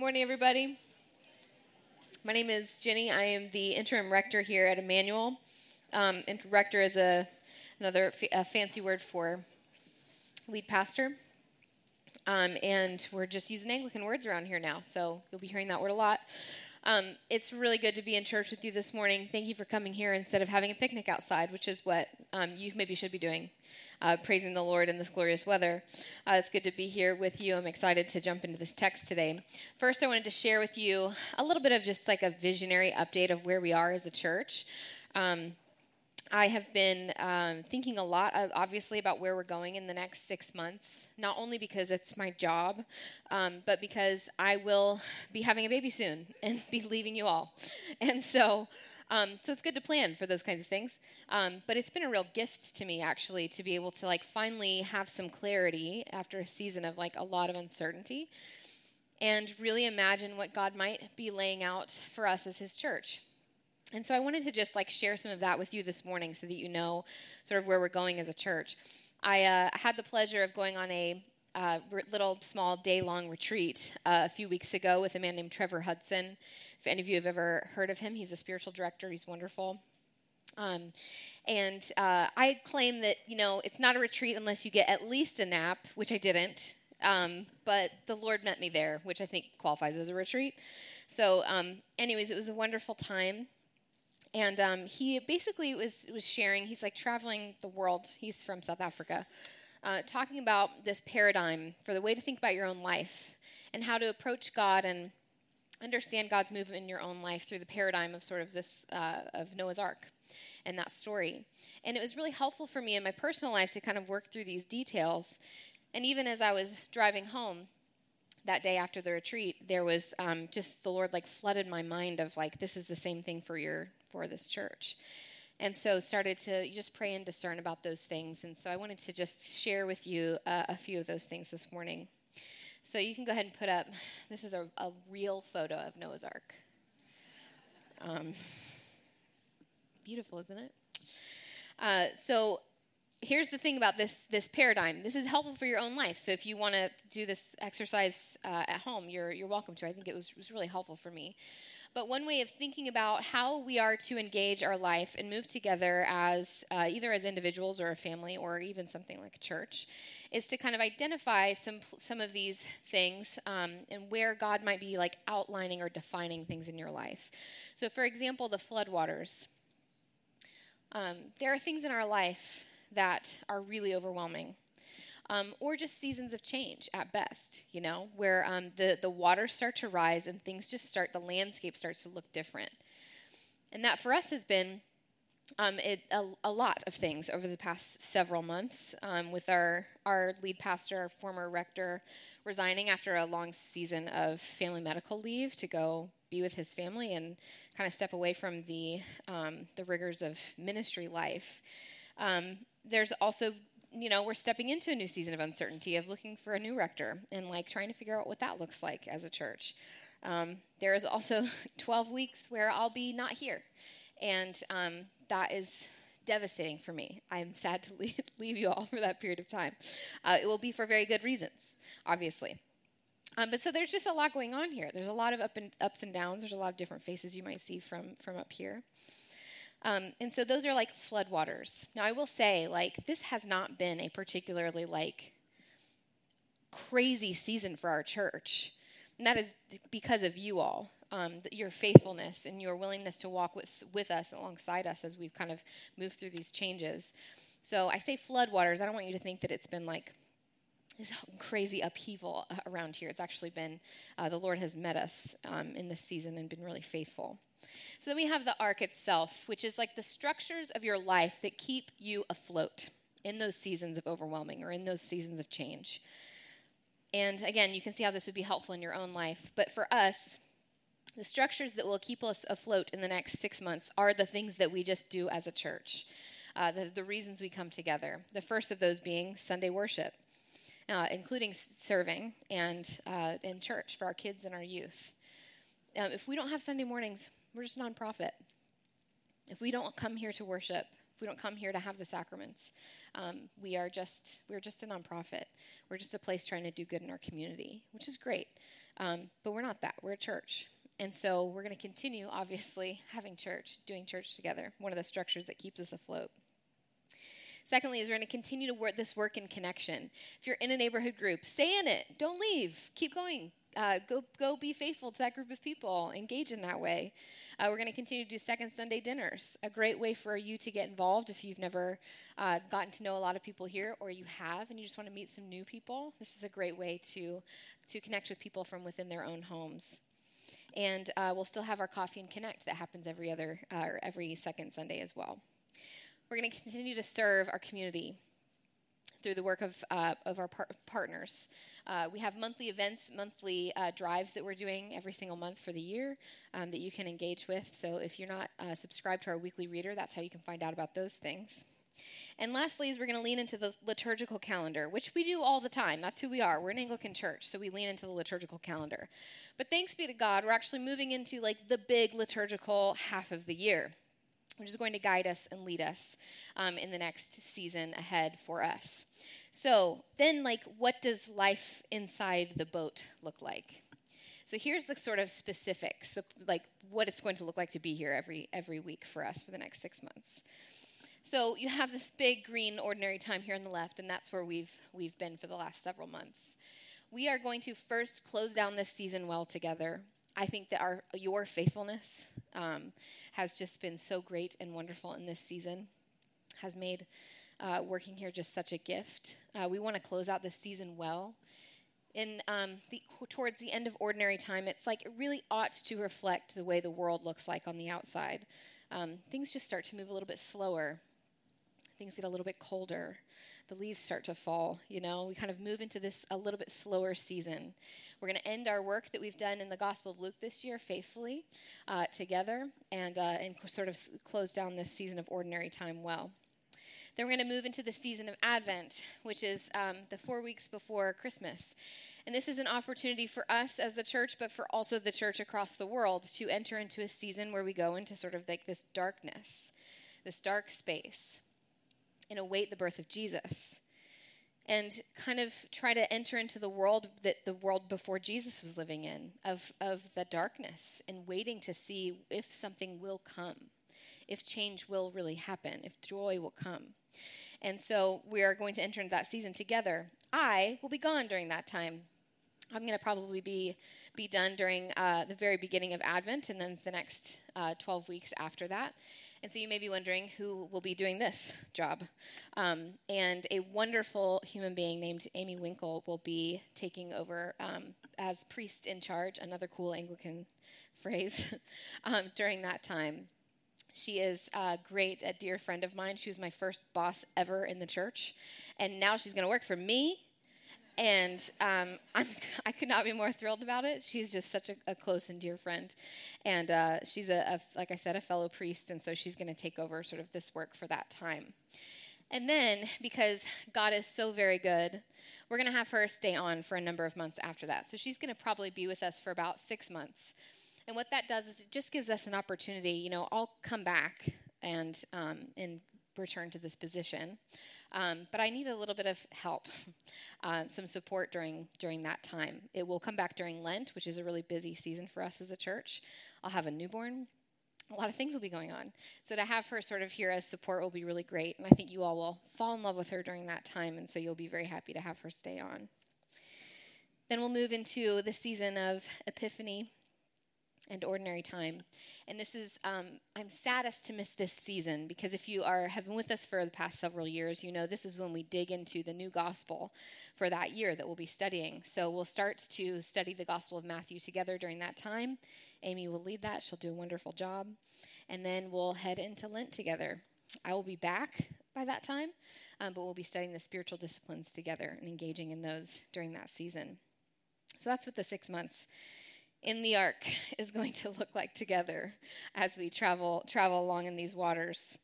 morning, everybody. My name is Jenny. I am the interim rector here at Emmanuel. Um, and rector is a another f- fancy word for lead pastor. Um, and we're just using Anglican words around here now, so you'll be hearing that word a lot. Um, it's really good to be in church with you this morning. Thank you for coming here instead of having a picnic outside, which is what um, you maybe should be doing, uh, praising the Lord in this glorious weather. Uh, it's good to be here with you. I'm excited to jump into this text today. First, I wanted to share with you a little bit of just like a visionary update of where we are as a church. Um, I have been um, thinking a lot, uh, obviously, about where we're going in the next six months, not only because it's my job, um, but because I will be having a baby soon and be leaving you all. And so, um, so it's good to plan for those kinds of things. Um, but it's been a real gift to me, actually, to be able to like finally have some clarity after a season of like a lot of uncertainty and really imagine what God might be laying out for us as His church. And so I wanted to just like share some of that with you this morning so that you know sort of where we're going as a church. I uh, had the pleasure of going on a uh, little small day long retreat uh, a few weeks ago with a man named Trevor Hudson. If any of you have ever heard of him, he's a spiritual director, he's wonderful. Um, and uh, I claim that, you know, it's not a retreat unless you get at least a nap, which I didn't. Um, but the Lord met me there, which I think qualifies as a retreat. So, um, anyways, it was a wonderful time and um, he basically was was sharing. He's like traveling the world. He's from South Africa, uh, talking about this paradigm for the way to think about your own life and how to approach God and understand God's movement in your own life through the paradigm of sort of this uh, of Noah's Ark and that story. And it was really helpful for me in my personal life to kind of work through these details. And even as I was driving home, that day after the retreat, there was um, just the Lord like flooded my mind of like, this is the same thing for your for this church. And so started to just pray and discern about those things. And so I wanted to just share with you uh, a few of those things this morning. So you can go ahead and put up, this is a, a real photo of Noah's Ark. Um, beautiful, isn't it? Uh, so here's the thing about this this paradigm. This is helpful for your own life. So if you want to do this exercise uh, at home, you're you're welcome to. I think it was was really helpful for me. But one way of thinking about how we are to engage our life and move together as uh, either as individuals or a family or even something like a church is to kind of identify some some of these things um, and where God might be like outlining or defining things in your life. So, for example, the floodwaters. Um, there are things in our life that are really overwhelming. Um, or just seasons of change at best, you know, where um, the, the waters start to rise and things just start, the landscape starts to look different. And that for us has been um, it, a, a, lot of things over the past several months um, with our, our lead pastor, our former rector, resigning after a long season of family medical leave to go be with his family and kind of step away from the, um, the rigors of ministry life. Um, there's also, you know, we're stepping into a new season of uncertainty of looking for a new rector and like trying to figure out what that looks like as a church. Um, there is also 12 weeks where I'll be not here. And um, that is devastating for me. I'm sad to leave, you all for that period of time. Uh, it will be for very good reasons, obviously. Um, but so there's just a lot going on here. There's a lot of up and, ups and downs. There's a lot of different faces you might see from, from up here. Um, and so those are like floodwaters. Now, I will say, like, this has not been a particularly like crazy season for our church. And that is because of you all, um, your faithfulness and your willingness to walk with, with us alongside us as we've kind of moved through these changes. So I say floodwaters. I don't want you to think that it's been like this crazy upheaval uh, around here. It's actually been, uh, the Lord has met us um, in this season and been really faithful. So then we have the ark itself, which is like the structures of your life that keep you afloat in those seasons of overwhelming or in those seasons of change. And again, you can see how this would be helpful in your own life. But for us, the structures that will keep us afloat in the next six months are the things that we just do as a church, uh, the, the, reasons we come together. The first of those being Sunday worship, uh, including serving and uh, in church for our kids and our youth. Um, if we don't have Sunday mornings, we're just a nonprofit. If we don't come here to worship, if we don't come here to have the sacraments, um, we are just we're just a nonprofit. We're just a place trying to do good in our community, which is great. Um, but we're not that. We're a church. And so we're going to continue, obviously, having church, doing church together, one of the structures that keeps us afloat. Secondly, is we're going to continue to work this work in connection. If you're in a neighborhood group, stay in it. Don't leave. Keep going. Uh, go go be faithful to that group of people. Engage in that way. Uh, we're going to continue to do second Sunday dinners. A great way for you to get involved if you've never uh, gotten to know a lot of people here, or you have and you just want to meet some new people. This is a great way to to connect with people from within their own homes. And uh, we'll still have our coffee and connect that happens every other uh, or every second Sunday as well. We're going to continue to serve our community through the work of, uh, of our par- partners. Uh, we have monthly events, monthly uh, drives that we're doing every single month for the year um, that you can engage with. So if you're not uh, subscribed to our weekly reader, that's how you can find out about those things. And lastly, is we're going to lean into the liturgical calendar, which we do all the time. That's who we are. We're an Anglican church, so we lean into the liturgical calendar. But thanks be to God, we're actually moving into like the big liturgical half of the year, which is going to guide us and lead us um, in the next season ahead for us. So then, like, what does life inside the boat look like? So here's the sort of specifics, like what it's going to look like to be here every every week for us for the next six months. So you have this big green ordinary time here on the left, and that's where we've we've been for the last several months. We are going to first close down this season well together. I think that our your faithfulness um, has just been so great and wonderful in this season, has made uh, working here just such a gift. Uh, we want to close out this season well. In um, the, towards the end of ordinary time, it's like it really ought to reflect the way the world looks like on the outside. Um, things just start to move a little bit slower things get a little bit colder. The leaves start to fall, you know. We kind of move into this a little bit slower season. We're going to end our work that we've done in the Gospel of Luke this year faithfully uh, together and, uh, and sort of close down this season of ordinary time well. Then we're going to move into the season of Advent, which is um, the four weeks before Christmas. And this is an opportunity for us as the church, but for also the church across the world to enter into a season where we go into sort of like this darkness, this dark space and await the birth of Jesus and kind of try to enter into the world that the world before Jesus was living in of, of the darkness and waiting to see if something will come, if change will really happen, if joy will come. And so we are going to enter into that season together. I will be gone during that time. I'm going to probably be be done during uh, the very beginning of Advent, and then the next uh, 12 weeks after that. And so you may be wondering who will be doing this job. Um, and a wonderful human being named Amy Winkle will be taking over um, as priest in charge, another cool Anglican phrase, um, during that time. She is a great, a dear friend of mine. She was my first boss ever in the church. And now she's going to work for me and um, i could not be more thrilled about it. She's just such a, a close and dear friend, and uh, she's a, a, like I said, a fellow priest, and so she's going to take over sort of this work for that time. And then, because God is so very good, we're going to have her stay on for a number of months after that. So she's going to probably be with us for about six months. And what that does is it just gives us an opportunity. You know, I'll come back and um, and return to this position. Um, but I need a little bit of help, uh, some support during during that time. It will come back during Lent, which is a really busy season for us as a church. I'll have a newborn. A lot of things will be going on. So to have her sort of here as support will be really great. And I think you all will fall in love with her during that time. And so you'll be very happy to have her stay on. Then we'll move into the season of Epiphany and ordinary time. And this is, um, I'm saddest to miss this season because if you are have been with us for the past several years, you know this is when we dig into the new gospel for that year that we'll be studying. So we'll start to study the Gospel of Matthew together during that time. Amy will lead that; she'll do a wonderful job, and then we'll head into Lent together. I will be back by that time, um, but we'll be studying the spiritual disciplines together and engaging in those during that season. So that's what the six months in the ark is going to look like together as we travel travel along in these waters.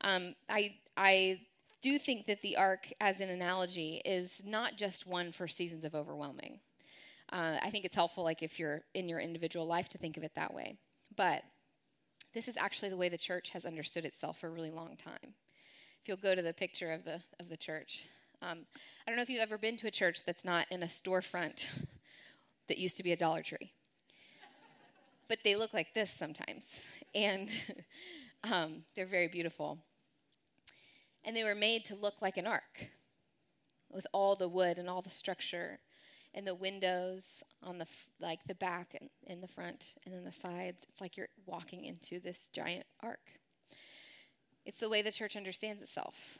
Um, I I do think that the ark, as an analogy, is not just one for seasons of overwhelming. Uh, I think it's helpful, like if you're in your individual life, to think of it that way. But this is actually the way the church has understood itself for a really long time. If you'll go to the picture of the of the church, um, I don't know if you've ever been to a church that's not in a storefront that used to be a Dollar Tree. But they look like this sometimes, and um, they're very beautiful. And they were made to look like an ark with all the wood and all the structure and the windows on the like the back and in the front and then the sides. It's like you're walking into this giant ark. It's the way the church understands itself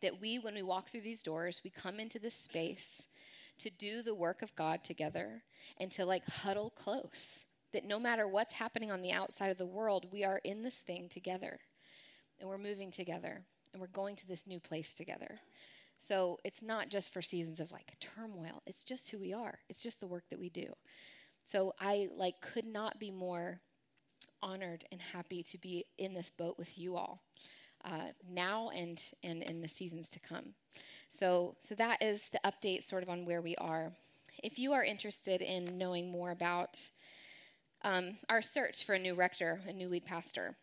that we when we walk through these doors we come into this space to do the work of god together and to like huddle close that no matter what's happening on the outside of the world we are in this thing together and we're moving together and we're going to this new place together so it's not just for seasons of like turmoil. It's just who we are. It's just the work that we do. So I like could not be more honored and happy to be in this boat with you all. Uh, now and and in the seasons to come. So so that is the update sort of on where we are. If you are interested in knowing more about um, our search for a new rector, a new lead pastor,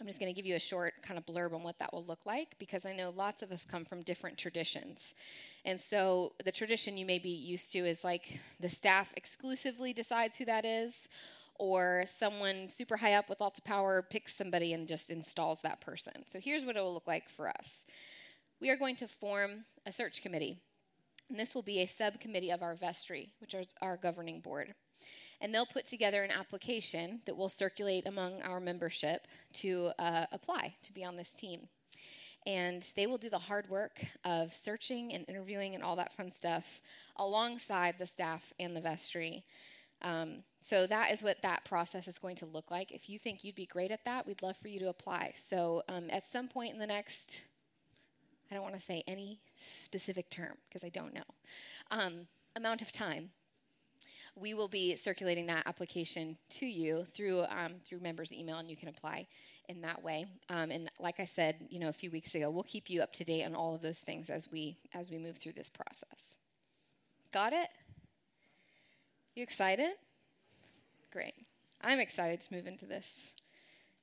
I'm just going to give you a short kind of blurb on what that will look like because I know lots of us come from different traditions. And so the tradition you may be used to is like the staff exclusively decides who that is, or someone super high up with lots of power picks somebody and just installs that person. So here's what it will look like for us we are going to form a search committee, and this will be a subcommittee of our vestry, which is our governing board and they'll put together an application that will circulate among our membership to uh, apply to be on this team. And they will do the hard work of searching and interviewing and all that fun stuff alongside the staff and the vestry. Um, so that is what that process is going to look like. If you think you'd be great at that, we'd love for you to apply. So um, at some point in the next, I don't want to say any specific term because I don't know, um, amount of time, we will be circulating that application to you through um, through members' email, and you can apply in that way. Um, and like I said, you know, a few weeks ago, we'll keep you up to date on all of those things as we as we move through this process. Got it? You excited? Great. I'm excited to move into this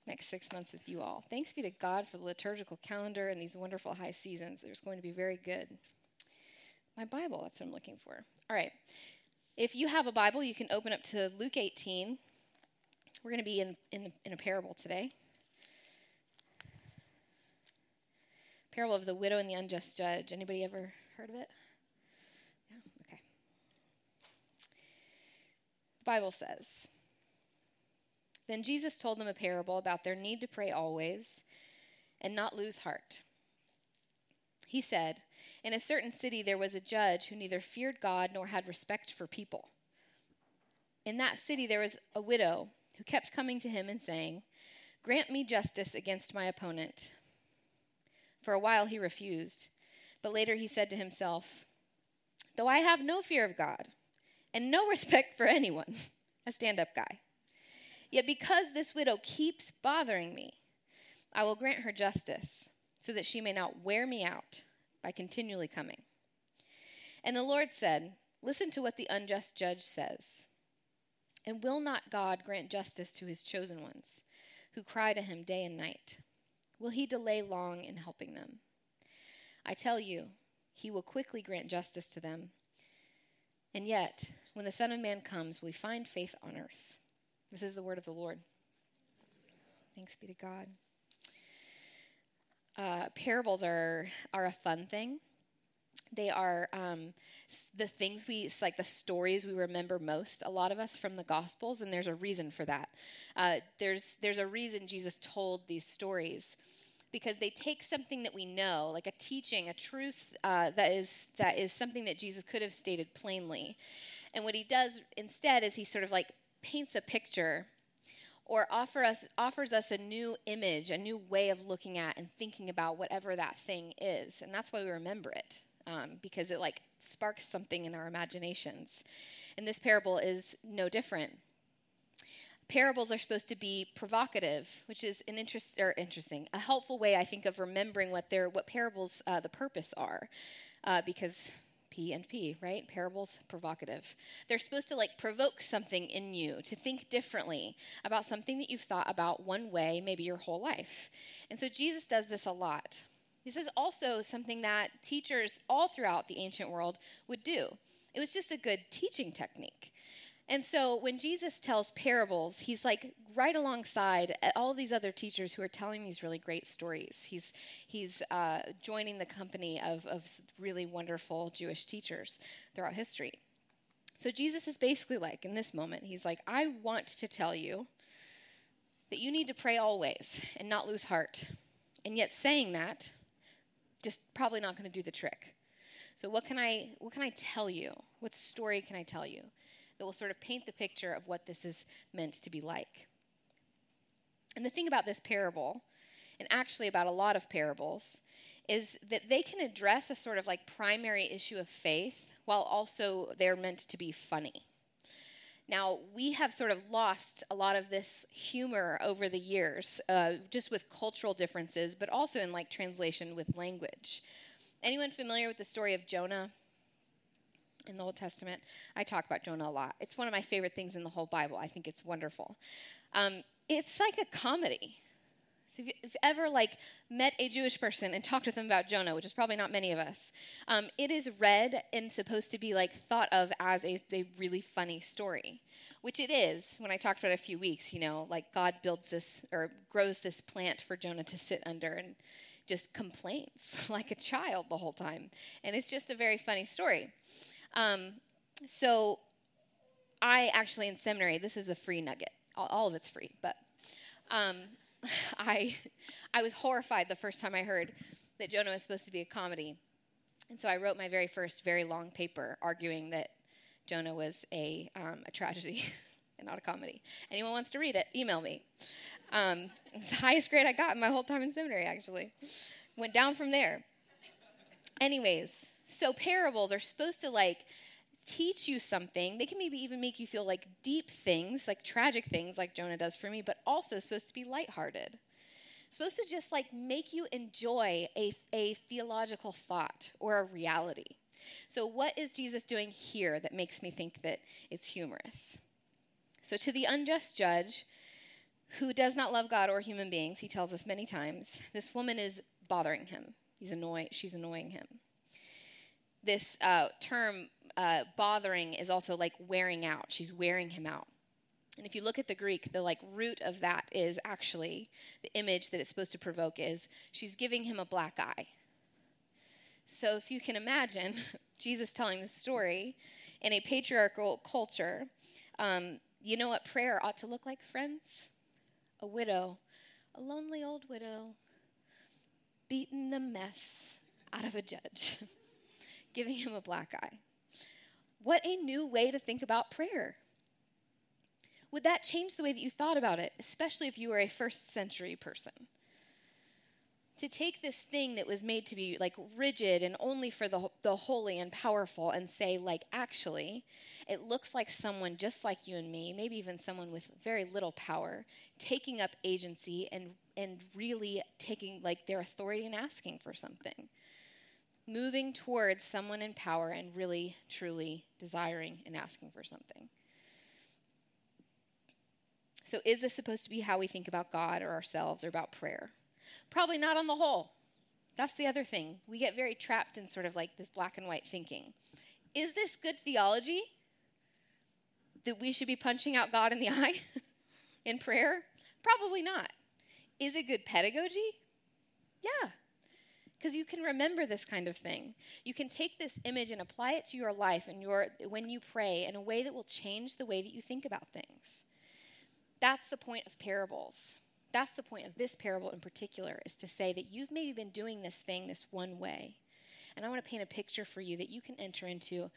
next six months with you all. Thanks be to God for the liturgical calendar and these wonderful high seasons. There's going to be very good. My Bible, that's what I'm looking for. All right. If you have a Bible, you can open up to Luke 18. We're going to be in, in, in a parable today. Parable of the widow and the unjust judge. Anybody ever heard of it? Yeah, okay. The Bible says Then Jesus told them a parable about their need to pray always and not lose heart. He said, In a certain city there was a judge who neither feared God nor had respect for people. In that city there was a widow who kept coming to him and saying, Grant me justice against my opponent. For a while he refused, but later he said to himself, Though I have no fear of God and no respect for anyone, a stand up guy, yet because this widow keeps bothering me, I will grant her justice so that she may not wear me out by continually coming. And the Lord said, Listen to what the unjust judge says. And will not God grant justice to his chosen ones, who cry to him day and night? Will he delay long in helping them? I tell you, he will quickly grant justice to them. And yet, when the Son of Man comes, will he find faith on earth? This is the word of the Lord. Thanks be to God uh, parables are are a fun thing. They are um, the things we like the stories we remember most. A lot of us from the Gospels, and there's a reason for that. Uh, there's there's a reason Jesus told these stories because they take something that we know, like a teaching, a truth uh, that is that is something that Jesus could have stated plainly, and what he does instead is he sort of like paints a picture or offer us, offers us a new image, a new way of looking at and thinking about whatever that thing is. And that's why we remember it, um, because it like sparks something in our imaginations. And this parable is no different. Parables are supposed to be provocative, which is an interest or interesting, a helpful way I think of remembering what their what parables uh, the purpose are, uh, because P and P, right? Parables, provocative. They're supposed to like provoke something in you to think differently about something that you've thought about one way, maybe your whole life. And so Jesus does this a lot. This is also something that teachers all throughout the ancient world would do. It was just a good teaching technique. And so when Jesus tells parables, he's like right alongside all these other teachers who are telling these really great stories. He's, he's uh, joining the company of, of really wonderful Jewish teachers throughout history. So Jesus is basically like, in this moment, he's like, I want to tell you that you need to pray always and not lose heart. And yet saying that, just probably not going to do the trick. So what can I what can I tell you? What story can I tell you? That will sort of paint the picture of what this is meant to be like. And the thing about this parable, and actually about a lot of parables, is that they can address a sort of like primary issue of faith while also they're meant to be funny. Now, we have sort of lost a lot of this humor over the years, uh, just with cultural differences, but also in like translation with language. Anyone familiar with the story of Jonah? In the Old Testament. I talk about Jonah a lot. It's one of my favorite things in the whole Bible. I think it's wonderful. Um, it's like a comedy. So if you've ever like met a Jewish person and talked with them about Jonah, which is probably not many of us, um, it is read and supposed to be like thought of as a, a really funny story, which it is. When I talked about a few weeks, you know, like God builds this or grows this plant for Jonah to sit under and just complains like a child the whole time, and it's just a very funny story. Um, so I actually in seminary, this is a free nugget. All, all of it's free, but um, I I was horrified the first time I heard that Jonah was supposed to be a comedy, and so I wrote my very first very long paper arguing that Jonah was a um, a tragedy and not a comedy. Anyone wants to read it? Email me. Um, it's the highest grade I got in my whole time in seminary. Actually, went down from there. Anyways, so parables are supposed to like teach you something. They can maybe even make you feel like deep things, like tragic things, like Jonah does for me, but also supposed to be lighthearted. Supposed to just like make you enjoy a, a theological thought or a reality. So, what is Jesus doing here that makes me think that it's humorous? So, to the unjust judge who does not love God or human beings, he tells us many times, this woman is bothering him. He's annoying, she's annoying him this uh, term uh, bothering is also like wearing out. She's wearing him out. And if you look at the Greek, the like root of that is actually the image that it's supposed to provoke is she's giving him a black eye. So if you can imagine Jesus telling this story in a patriarchal culture, um, you know what prayer ought to look like, friends? A widow, a lonely old widow, beating the mess out of a judge. giving him a black eye. What a new way to think about prayer. Would that change the way that you thought about it, especially if you were a first century person? To take this thing that was made to be like rigid and only for the, the holy and powerful and say, like, actually, it looks like someone just like you and me, maybe even someone with very little power, taking up agency and, and really taking like their authority and asking for something moving towards someone in power and really, truly desiring and asking for something. So, is this supposed to be how we think about God or ourselves or about prayer? Probably not on the whole. That's the other thing. We get very trapped in sort of like this black and white thinking. Is this good theology? That we should be punching out God in the eye in prayer? Probably not. Is it good pedagogy? Yeah, because you can remember this kind of thing. You can take this image and apply it to your life and your when you pray in a way that will change the way that you think about things. That's the point of parables. That's the point of this parable in particular is to say that you've maybe been doing this thing this one way. And I want to paint a picture for you that you can enter into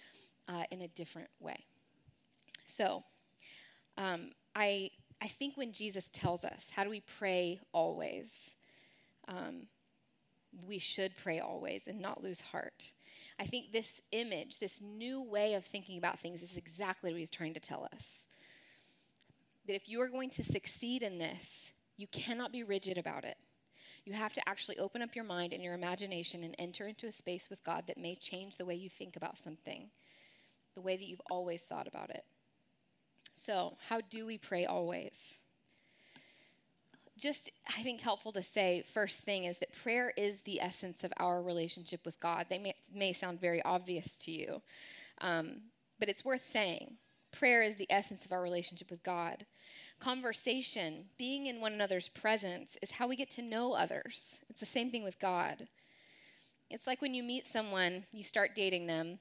uh, in a different way. So, um, I, I think when Jesus tells us, how do we pray always? Um, we should pray always and not lose heart. I think this image, this new way of thinking about things, is exactly what he's trying to tell us. That if you are going to succeed in this, you cannot be rigid about it. You have to actually open up your mind and your imagination and enter into a space with God that may change the way you think about something, the way that you've always thought about it. So, how do we pray always? Just I think helpful to say first thing is that prayer is the essence of our relationship with God. They may, may sound very obvious to you, Um, but it's worth saying. Prayer is the essence of our relationship with God. Conversation, being in one another's presence, is how we get to know others. It's the same thing with God. It's like when you meet someone, you start dating them,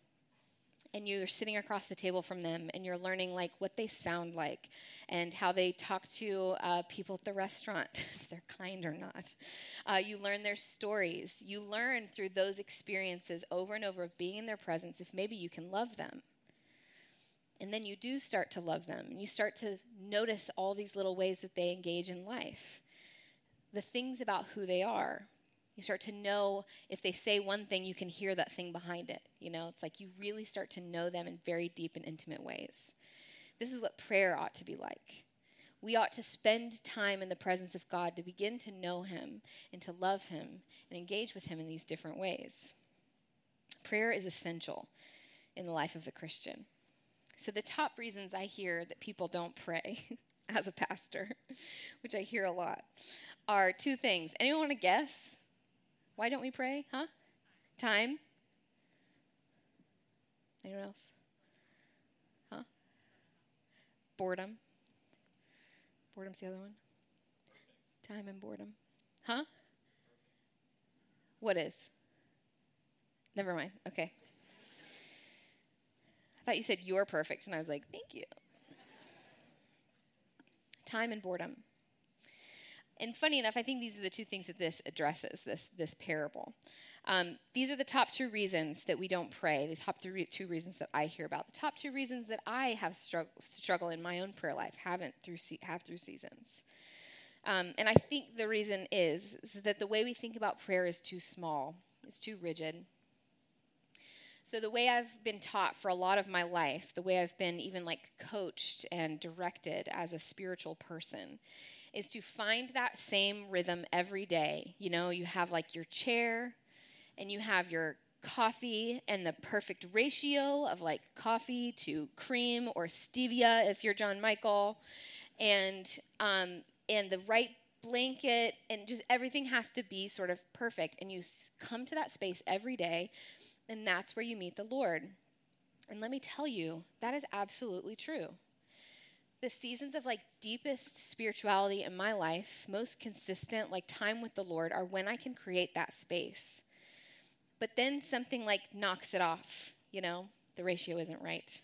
and you're sitting across the table from them and you're learning like what they sound like and how they talk to uh, people at the restaurant if they're kind or not. Uh, you learn their stories. You learn through those experiences over and over of being in their presence if maybe you can love them. And then you do start to love them and you start to notice all these little ways that they engage in life. The things about who they are you start to know if they say one thing, you can hear that thing behind it. You know, it's like you really start to know them in very deep and intimate ways. This is what prayer ought to be like. We ought to spend time in the presence of God to begin to know Him and to love Him and engage with Him in these different ways. Prayer is essential in the life of the Christian. So, the top reasons I hear that people don't pray as a pastor, which I hear a lot, are two things. Anyone want to guess? Why don't we pray? Huh? Time? Anyone else? Huh? Boredom. Boredom's the other one. Time and boredom. Huh? What is? Never mind. Okay. I thought you said you're perfect, and I was like, thank you. Time and boredom and funny enough, I think these are the two things that this addresses, this, this parable. Um, these are the top two reasons that we don't pray, the top three, two reasons that I hear about. The top two reasons that I have strugg- struggle in my own prayer life, haven't through have through seasons. Um, and I think the reason is, is that the way we think about prayer is too small, it's too rigid. So, the way I've been taught for a lot of my life, the way I've been even like coached and directed as a spiritual person, is to find that same rhythm every day. You know, you have like your chair and you have your coffee and the perfect ratio of like coffee to cream or stevia if you're John Michael, and um, and the right blanket and just everything has to be sort of perfect. And you come to that space every day, and that's where you meet the Lord. And let me tell you, that is absolutely true the seasons of like deepest spirituality in my life, most consistent, like time with the Lord, are when I can create that space. But then something like knocks it off, you know, the ratio isn't right.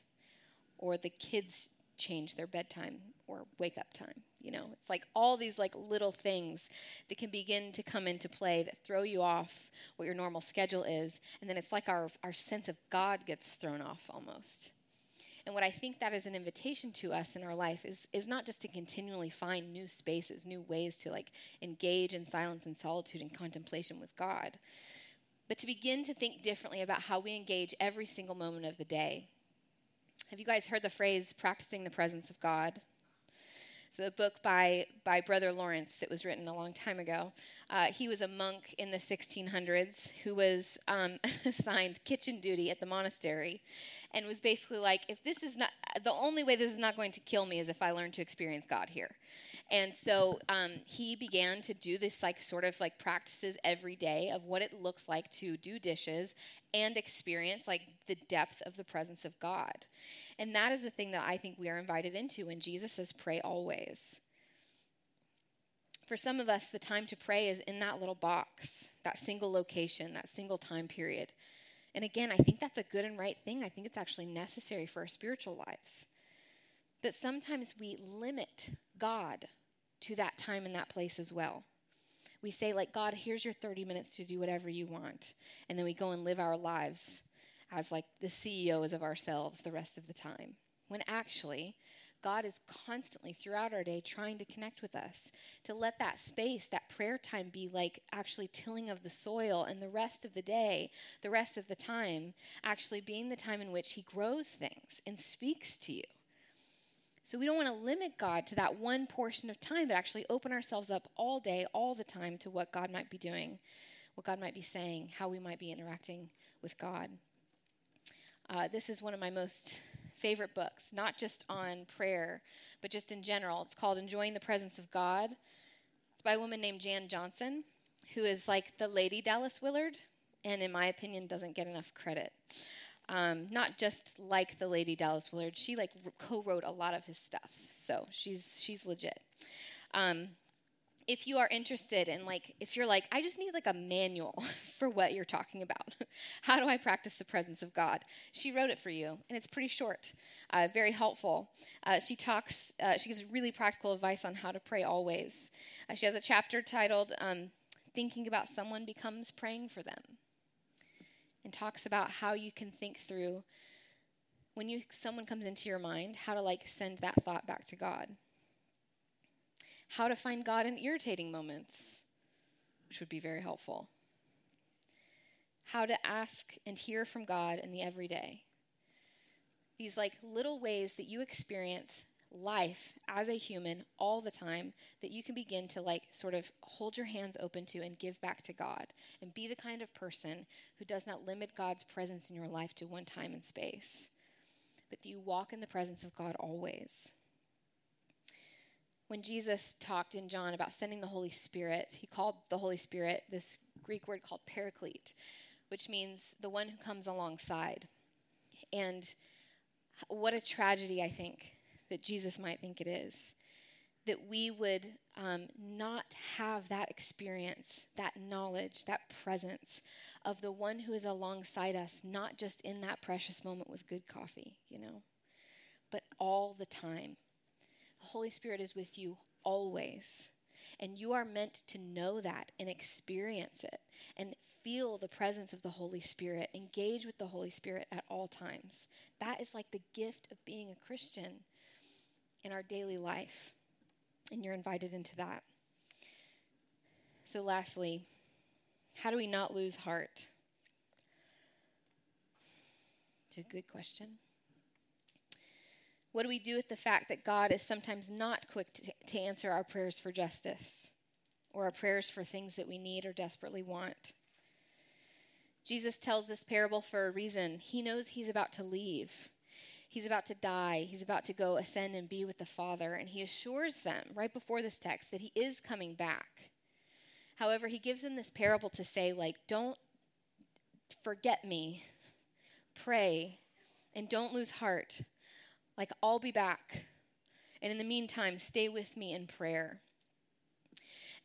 Or the kids change their bedtime or wake up time, you know. It's like all these like little things that can begin to come into play that throw you off what your normal schedule is. And then it's like our, our sense of God gets thrown off almost. And what I think that is an invitation to us in our life is, is not just to continually find new spaces, new ways to like engage in silence and solitude and contemplation with God, but to begin to think differently about how we engage every single moment of the day. Have you guys heard the phrase practicing the presence of God? So, a book by, by Brother Lawrence that was written a long time ago. Uh, he was a monk in the 1600s who was um, assigned kitchen duty at the monastery and was basically like, if this is not, the only way this is not going to kill me is if I learn to experience God here. And so um, he began to do this, like, sort of like practices every day of what it looks like to do dishes and experience, like, the depth of the presence of God. And that is the thing that I think we are invited into when Jesus says, pray always. For some of us, the time to pray is in that little box, that single location, that single time period. And again, I think that's a good and right thing. I think it's actually necessary for our spiritual lives. But sometimes we limit God to that time and that place as well. We say, like, God, here's your 30 minutes to do whatever you want. And then we go and live our lives as like the CEOs of ourselves the rest of the time. When actually, God is constantly throughout our day trying to connect with us, to let that space, that prayer time be like actually tilling of the soil, and the rest of the day, the rest of the time, actually being the time in which He grows things and speaks to you. So we don't want to limit God to that one portion of time, but actually open ourselves up all day, all the time to what God might be doing, what God might be saying, how we might be interacting with God. Uh, this is one of my most favorite books, not just on prayer, but just in general. It's called Enjoying the Presence of God. It's by a woman named Jan Johnson, who is like the Lady Dallas Willard, and in my opinion, doesn't get enough credit. Um, not just like the lady Dallas Willard, she like co-wrote a lot of his stuff, so she's she's legit. Um, if you are interested in like if you're like i just need like a manual for what you're talking about. How do i practice the presence of god? She wrote it for you and it's pretty short uh, very helpful. Uh, she talks uh, she gives really practical advice on how to pray always. Uh, she has a chapter titled um, thinking about someone becomes praying for them and talks about how you can think through when you someone comes into your mind how to like send that thought back to god how to find God in irritating moments, which would be very helpful. How to ask and hear from God in the everyday. These like little ways that you experience life as a human all the time that you can begin to like sort of hold your hands open to and give back to God and be the kind of person who does not limit God's presence in your life to one time and space, but that you walk in the presence of God always when Jesus talked in John about sending the Holy Spirit, he called the Holy Spirit this Greek word called paraclete, which means the one who comes alongside. And what a tragedy, I think, that Jesus might think it is. That we would um, not have that experience, that knowledge, that presence of the one who is alongside us, not just in that precious moment with good coffee, you know, but all the time the Holy Spirit is with you always. And you are meant to know that and experience it and feel the presence of the Holy Spirit, engage with the Holy Spirit at all times. That is like the gift of being a Christian in our daily life. And you're invited into that. So, lastly, how do we not lose heart? It's a good question. What do we do with the fact that God is sometimes not quick to, to answer our prayers for justice or our prayers for things that we need or desperately want? Jesus tells this parable for a reason. He knows he's about to leave. He's about to die. He's about to go ascend and be with the Father. And he assures them right before this text that he is coming back. However, he gives them this parable to say, like, don't forget me, pray, and don't lose heart like, I'll be back. And in the meantime, stay with me in prayer.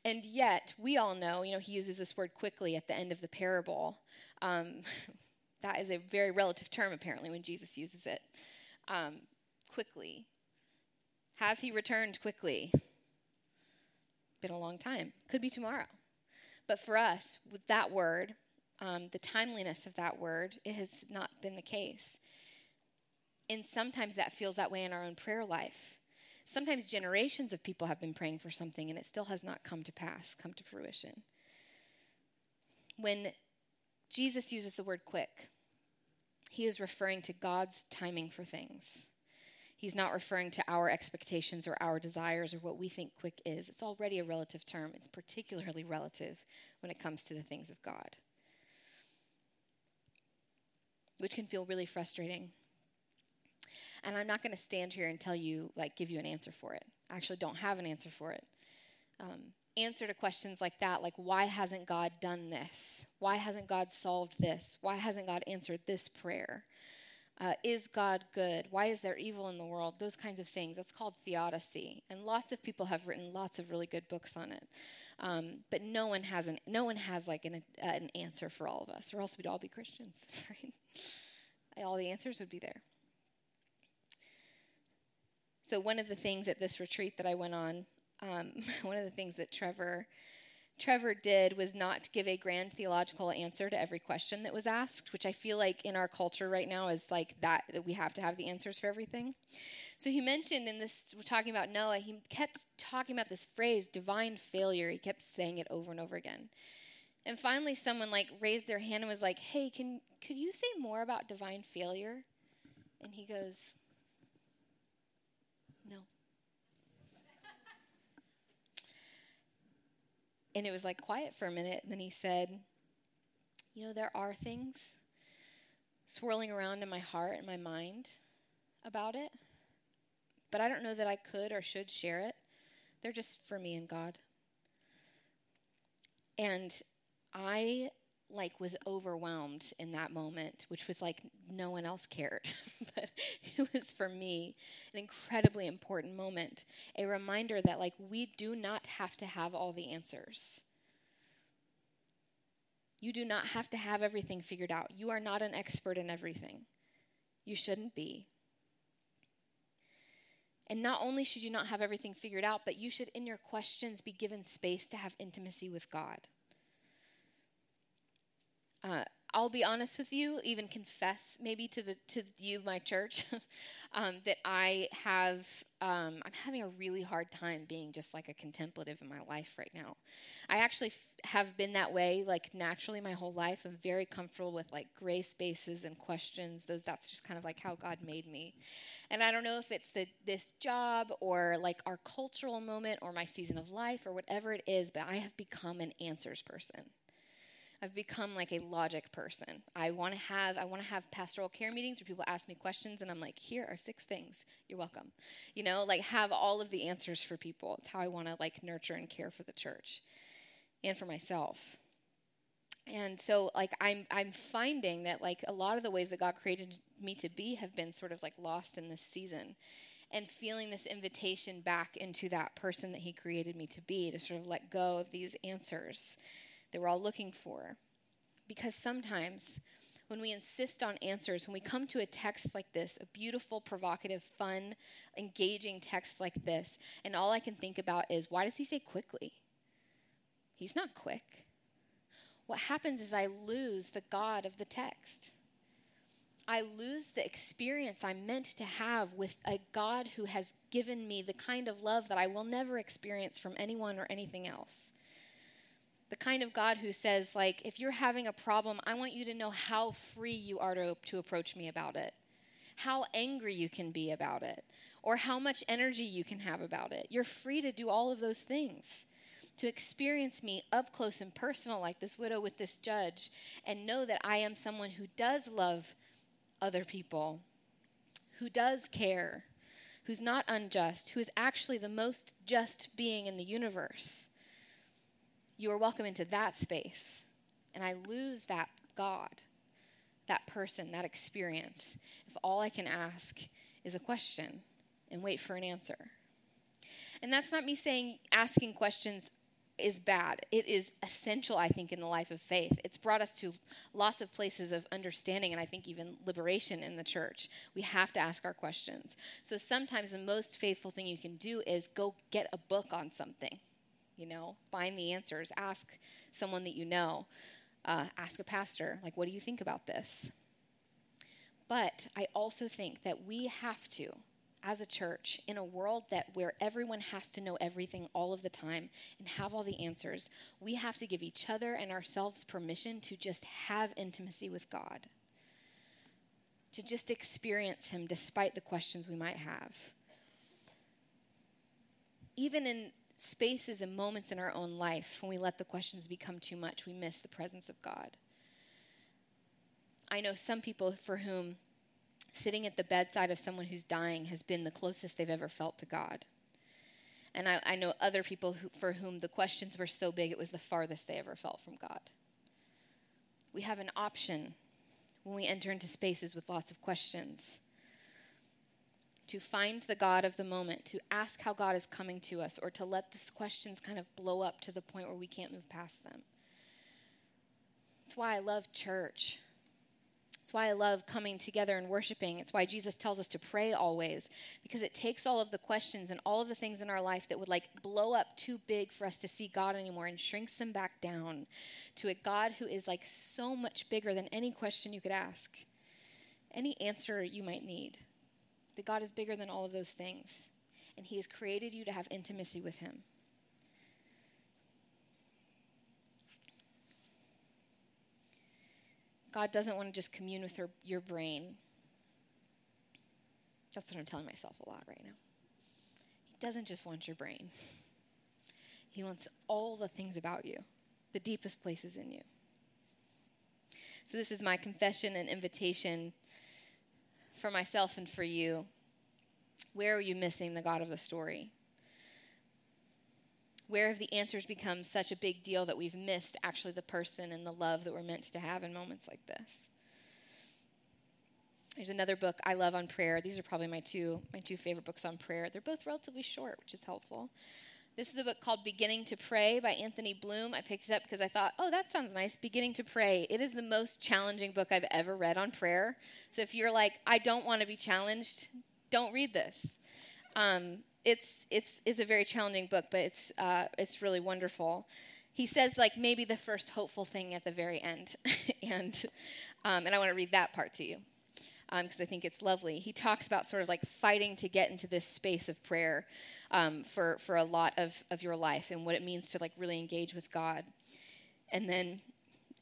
And yet, we all know, you know, he uses this word quickly at the end of the parable. Um, that is a very relative term, apparently, when Jesus uses it. Um, quickly. Has he returned quickly? Been a long time. Could be tomorrow. But for us, with that word, um, the timeliness of that word, it has not been the case. And sometimes that feels that way in our own prayer life. Sometimes generations of people have been praying for something and it still has not come to pass, come to fruition. When Jesus uses the word quick, he is referring to God's timing for things. He's not referring to our expectations or our desires or what we think quick is. It's already a relative term. It's particularly relative when it comes to the things of God, which can feel really frustrating and I'm not going to stand here and tell you, like, give you an answer for it. I actually don't have an answer for it. Um, answer to questions like that, like, why hasn't God done this? Why hasn't God solved this? Why hasn't God answered this prayer? Uh, is God good? Why is there evil in the world? Those kinds of things. That's called theodicy, and lots of people have written lots of really good books on it. Um, but no one has an no one has like an, uh, an answer for all of us, or else we'd all be Christians, right? All the answers would be there. So, one of the things at this retreat that I went on, um, one of the things that Trevor Trevor did was not give a grand theological answer to every question that was asked, which I feel like in our culture right now is like that, that we have to have the answers for everything. So he mentioned in this, talking about Noah, he kept talking about this phrase, divine failure. He kept saying it over and over again. And finally, someone like raised their hand and was like, hey, can, could you say more about divine failure? And he goes, no. And it was like quiet for a minute. And then he said, You know, there are things swirling around in my heart and my mind about it, but I don't know that I could or should share it. They're just for me and God. And I like was overwhelmed in that moment, which was like no one else cared. but it was for me an incredibly important moment, a reminder that like we do not have to have all the answers. You do not have to have everything figured out. You are not an expert in everything. You shouldn't be. And not only should you not have everything figured out, but you should, in your questions, be given space to have intimacy with God. Uh, I'll be honest with you, even confess maybe to the to you, my church, um, that I have um, I'm having a really hard time being just like a contemplative in my life right now. I actually f- have been that way like naturally my whole life. I'm very comfortable with like gray spaces and questions. Those that's just kind of like how God made me. And I don't know if it's the this job or like our cultural moment or my season of life or whatever it is, but I have become an answers person. I've become like a logic person. I want to have I want to have pastoral care meetings where people ask me questions and I'm like, here are six things. You're welcome. You know, like have all of the answers for people. It's how I want to like nurture and care for the church and for myself. And so like I'm I'm finding that like a lot of the ways that God created me to be have been sort of like lost in this season and feeling this invitation back into that person that he created me to be to sort of let go of these answers that we're all looking for. Because sometimes when we insist on answers, when we come to a text like this, a beautiful, provocative, fun, engaging text like this, and all I can think about is why does he say quickly? He's not quick. What happens is I lose the God of the text. I lose the experience I'm meant to have with a God who has given me the kind of love that I will never experience from anyone or anything else the kind of God who says, like, if you're having a problem, I want you to know how free you are to, to approach me about it, how angry you can be about it, or how much energy you can have about it. You're free to do all of those things. To experience me up close and personal, like this widow with this judge, and know that I am someone who does love other people, who does care, who's not unjust, who is actually the most just being in the universe you are welcome into that space. And I lose that God, that person, that experience, if all I can ask is a question and wait for an answer. And that's not me saying asking questions is bad. It is essential, I think, in the life of faith. It's brought us to lots of places of understanding and I think even liberation in the church. We have to ask our questions. So sometimes the most faithful thing you can do is go get a book on something you know, find the answers. Ask someone that you know. Uh, ask a pastor, like, what do you think about this? But I also think that we have to, as a church, in a world that where everyone has to know everything all of the time and have all the answers, we have to give each other and ourselves permission to just have intimacy with God. To just experience Him despite the questions we might have. Even in spaces and moments in our own life when we let the questions become too much, we miss the presence of God. I know some people for whom sitting at the bedside of someone who's dying has been the closest they've ever felt to God. And I, I know other people who, for whom the questions were so big it was the farthest they ever felt from God. We have an option when we enter into spaces with lots of questions to find the God of the moment, to ask how God is coming to us, or to let these questions kind of blow up to the point where we can't move past them. It's why I love church. It's why I love coming together and worshiping. It's why Jesus tells us to pray always, because it takes all of the questions and all of the things in our life that would like blow up too big for us to see God anymore and shrinks them back down to a God who is like so much bigger than any question you could ask, any answer you might need that God is bigger than all of those things, and He has created you to have intimacy with Him. God doesn't want to just commune with her, your brain. That's what I'm telling myself a lot right now. He doesn't just want your brain, He wants all the things about you, the deepest places in you. So, this is my confession and invitation for myself and for you. Where are you missing the God of the story? Where have the answers become such a big deal that we've missed actually the person and the love that we're meant to have in moments like this? There's another book I love on prayer. These are probably my two my two favorite books on prayer. They're both relatively short, which is helpful. This is a book called Beginning to Pray by Anthony Bloom. I picked it up because I thought, oh, that sounds nice. Beginning to Pray. It is the most challenging book I've ever read on prayer. So if you're like, I don't want to be challenged, don't read this. Um, it's it's it's a very challenging book, but it's uh, it's really wonderful. He says like maybe the first hopeful thing at the very end, and um, and I want to read that part to you because um, I think it's lovely. He talks about sort of like fighting to get into this space of prayer um, for for a lot of of your life and what it means to like really engage with God, and then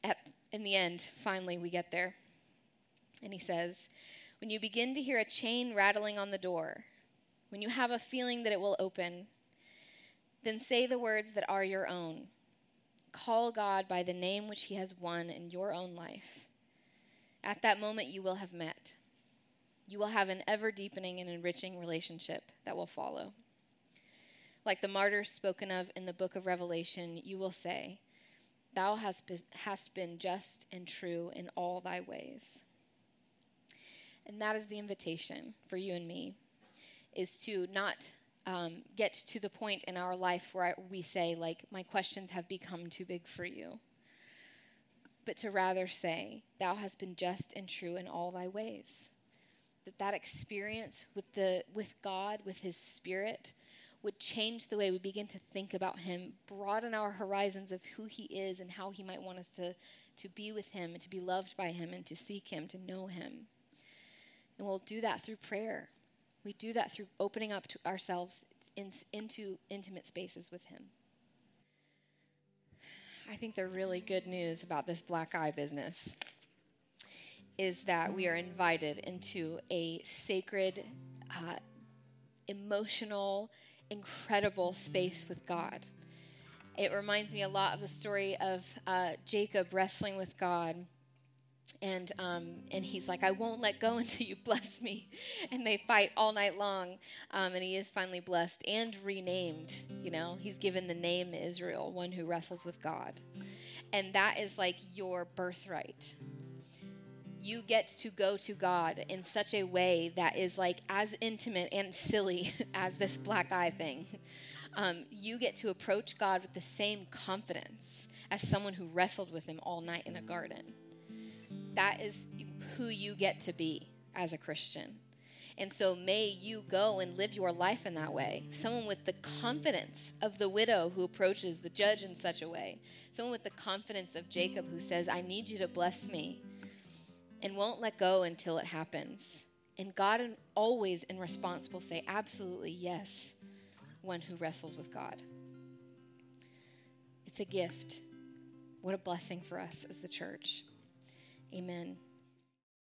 at in the end, finally we get there, and he says, when you begin to hear a chain rattling on the door when you have a feeling that it will open, then say the words that are your own. Call God by the name which He has won in your own life. At that moment, you will have met. You will have an ever deepening and enriching relationship that will follow. Like the martyrs spoken of in the book of Revelation, you will say, Thou hast been just and true in all thy ways. And that is the invitation for you and me is to not um, get to the point in our life where we say, like, my questions have become too big for you, but to rather say, Thou hast been just and true in all thy ways. That that experience with the with God, with His Spirit, would change the way we begin to think about Him, broaden our horizons of who He is and how He might want us to, to be with Him and to be loved by Him and to seek Him, to know Him. And we'll do that through prayer. We do that through opening up to ourselves in, into intimate spaces with Him. I think the really good news about this black eye business is that we are invited into a sacred, uh, emotional, incredible space with God. It reminds me a lot of the story of uh, Jacob wrestling with God and um, and he's like, I won't let go until you bless me. And they fight all night long, um, and he is finally blessed and renamed. You know, he's given the name Israel, one who wrestles with God, and that is like your birthright. You get to go to God in such a way that is like as intimate and silly as this black eye thing. Um, you get to approach God with the same confidence as someone who wrestled with him all night in a garden that is who you get to be as a Christian. And so may you go and live your life in that way. Someone with the confidence of the widow who approaches the judge in such a way. Someone with the confidence of Jacob who says, I need you to bless me and won't let go until it happens. And God always in response will say, Absolutely, yes, one who wrestles with God. It's a gift. What a blessing for us as the church. Amen.